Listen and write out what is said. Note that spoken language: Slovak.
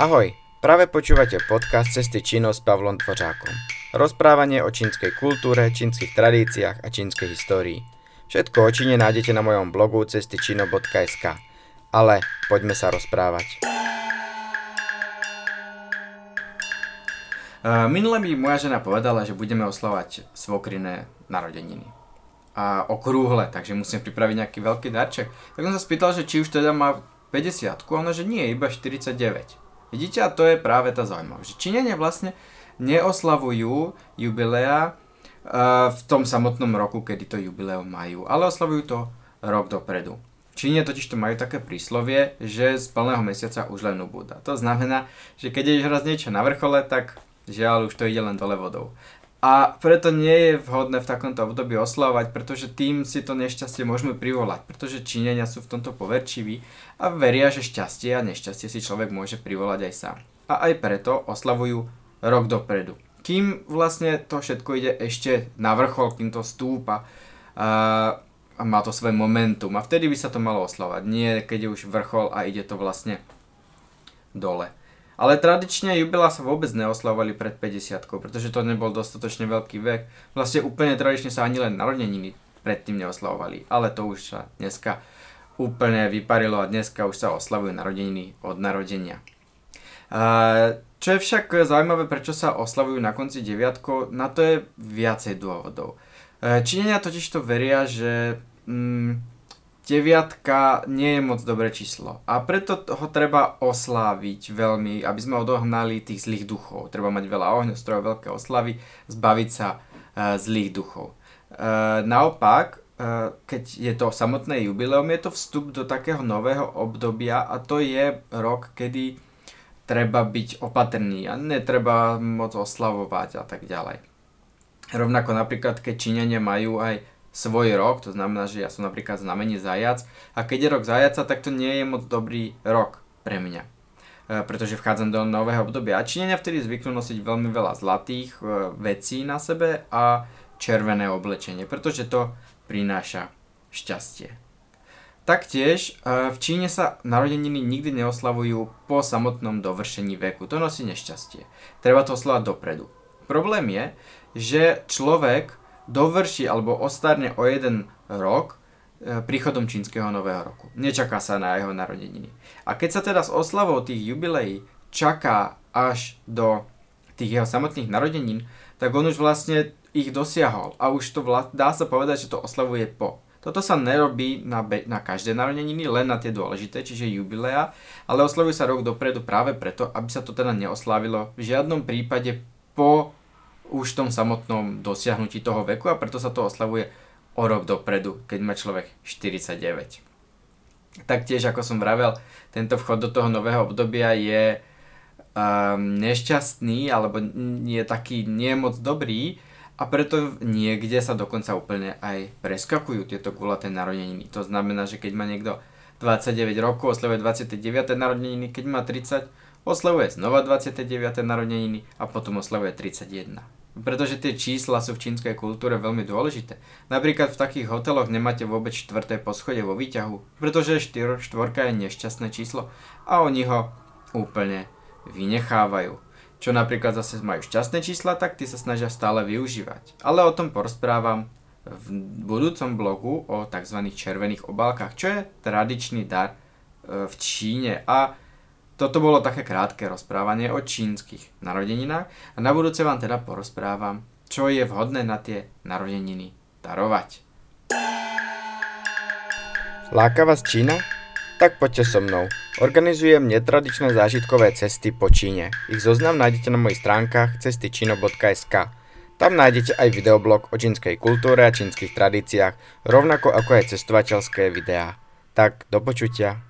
Ahoj, práve počúvate podcast Cesty Čínov s Pavlom Dvořákom. Rozprávanie o čínskej kultúre, čínskych tradíciách a čínskej histórii. Všetko o Číne nájdete na mojom blogu cestyčino.sk. Ale poďme sa rozprávať. Minule mi moja žena povedala, že budeme oslavať svokriné narodeniny. A okrúhle, takže musím pripraviť nejaký veľký darček. Tak som sa spýtal, že či už teda má 50 a ona, že nie, iba 49. Vidíte, a to je práve tá zaujímavosť. Číňania vlastne neoslavujú jubilea uh, v tom samotnom roku, kedy to jubileum majú, ale oslavujú to rok dopredu. Číne totiž to majú také príslovie, že z plného mesiaca už len ubúda. To znamená, že keď je raz niečo na vrchole, tak žiaľ už to ide len dole vodou. A preto nie je vhodné v takomto období oslavovať, pretože tým si to nešťastie môžeme privolať, pretože Číňania sú v tomto poverčiví a veria, že šťastie a nešťastie si človek môže privolať aj sám. A aj preto oslavujú rok dopredu. Kým vlastne to všetko ide ešte na vrchol, kým to stúpa a, a má to svoje momentum a vtedy by sa to malo oslavať, nie keď je už vrchol a ide to vlastne dole. Ale tradične jubilá sa vôbec neoslavovali pred 50 pretože to nebol dostatočne veľký vek. Vlastne úplne tradične sa ani len narodeniny predtým neoslavovali. Ale to už sa dneska úplne vyparilo a dneska už sa oslavujú narodeniny od narodenia. Čo je však zaujímavé, prečo sa oslavujú na konci deviatko, na to je viacej dôvodov. E, Číňania totiž to veria, že mm, deviatka nie je moc dobré číslo. A preto ho treba osláviť veľmi, aby sme odohnali tých zlých duchov. Treba mať veľa ohňostrojov, veľké oslavy, zbaviť sa uh, zlých duchov. Uh, naopak, uh, keď je to samotné jubileum, je to vstup do takého nového obdobia a to je rok, kedy treba byť opatrný a netreba moc oslavovať a tak ďalej. Rovnako napríklad, keď Číňania majú aj svoj rok, to znamená, že ja som napríklad znamenie zajac a keď je rok zajaca, tak to nie je moc dobrý rok pre mňa e, pretože vchádzam do nového obdobia. A Číňania vtedy zvyknú nosiť veľmi veľa zlatých e, vecí na sebe a červené oblečenie, pretože to prináša šťastie. Taktiež e, v Číne sa narodeniny nikdy neoslavujú po samotnom dovršení veku. To nosí nešťastie. Treba to oslavať dopredu. Problém je, že človek dovrší alebo ostarne o jeden rok e, príchodom čínskeho nového roku. Nečaká sa na jeho narodeniny. A keď sa teda s oslavou tých jubileí čaká až do tých jeho samotných narodenín, tak on už vlastne ich dosiahol a už to vla- dá sa povedať, že to oslavuje po. Toto sa nerobí na, be- na každé narodeniny, len na tie dôležité, čiže jubilea, ale oslavuje sa rok dopredu práve preto, aby sa to teda neoslavilo v žiadnom prípade po už v tom samotnom dosiahnutí toho veku a preto sa to oslavuje o rok dopredu, keď má človek 49. Taktiež, ako som vravel, tento vchod do toho nového obdobia je um, nešťastný alebo je taký nie moc dobrý a preto niekde sa dokonca úplne aj preskakujú tieto gulaté narodeniny. To znamená, že keď má niekto 29 rokov, oslavuje 29. narodeniny, keď má 30, oslavuje znova 29. narodeniny a potom oslavuje 31. Pretože tie čísla sú v čínskej kultúre veľmi dôležité. Napríklad v takých hoteloch nemáte vôbec štvrté poschodie vo výťahu, pretože štyr, štvorka je nešťastné číslo a oni ho úplne vynechávajú. Čo napríklad zase majú šťastné čísla, tak tí sa snažia stále využívať. Ale o tom porozprávam v budúcom blogu o tzv. červených obálkach, čo je tradičný dar e, v Číne a toto bolo také krátke rozprávanie o čínskych narodeninách a na budúce vám teda porozprávam, čo je vhodné na tie narodeniny darovať. Láka vás Čína? Tak poďte so mnou. Organizujem netradičné zážitkové cesty po Číne. Ich zoznam nájdete na mojich stránkach cestyčino.sk. Tam nájdete aj videoblog o čínskej kultúre a čínskych tradíciách, rovnako ako aj cestovateľské videá. Tak, do počutia.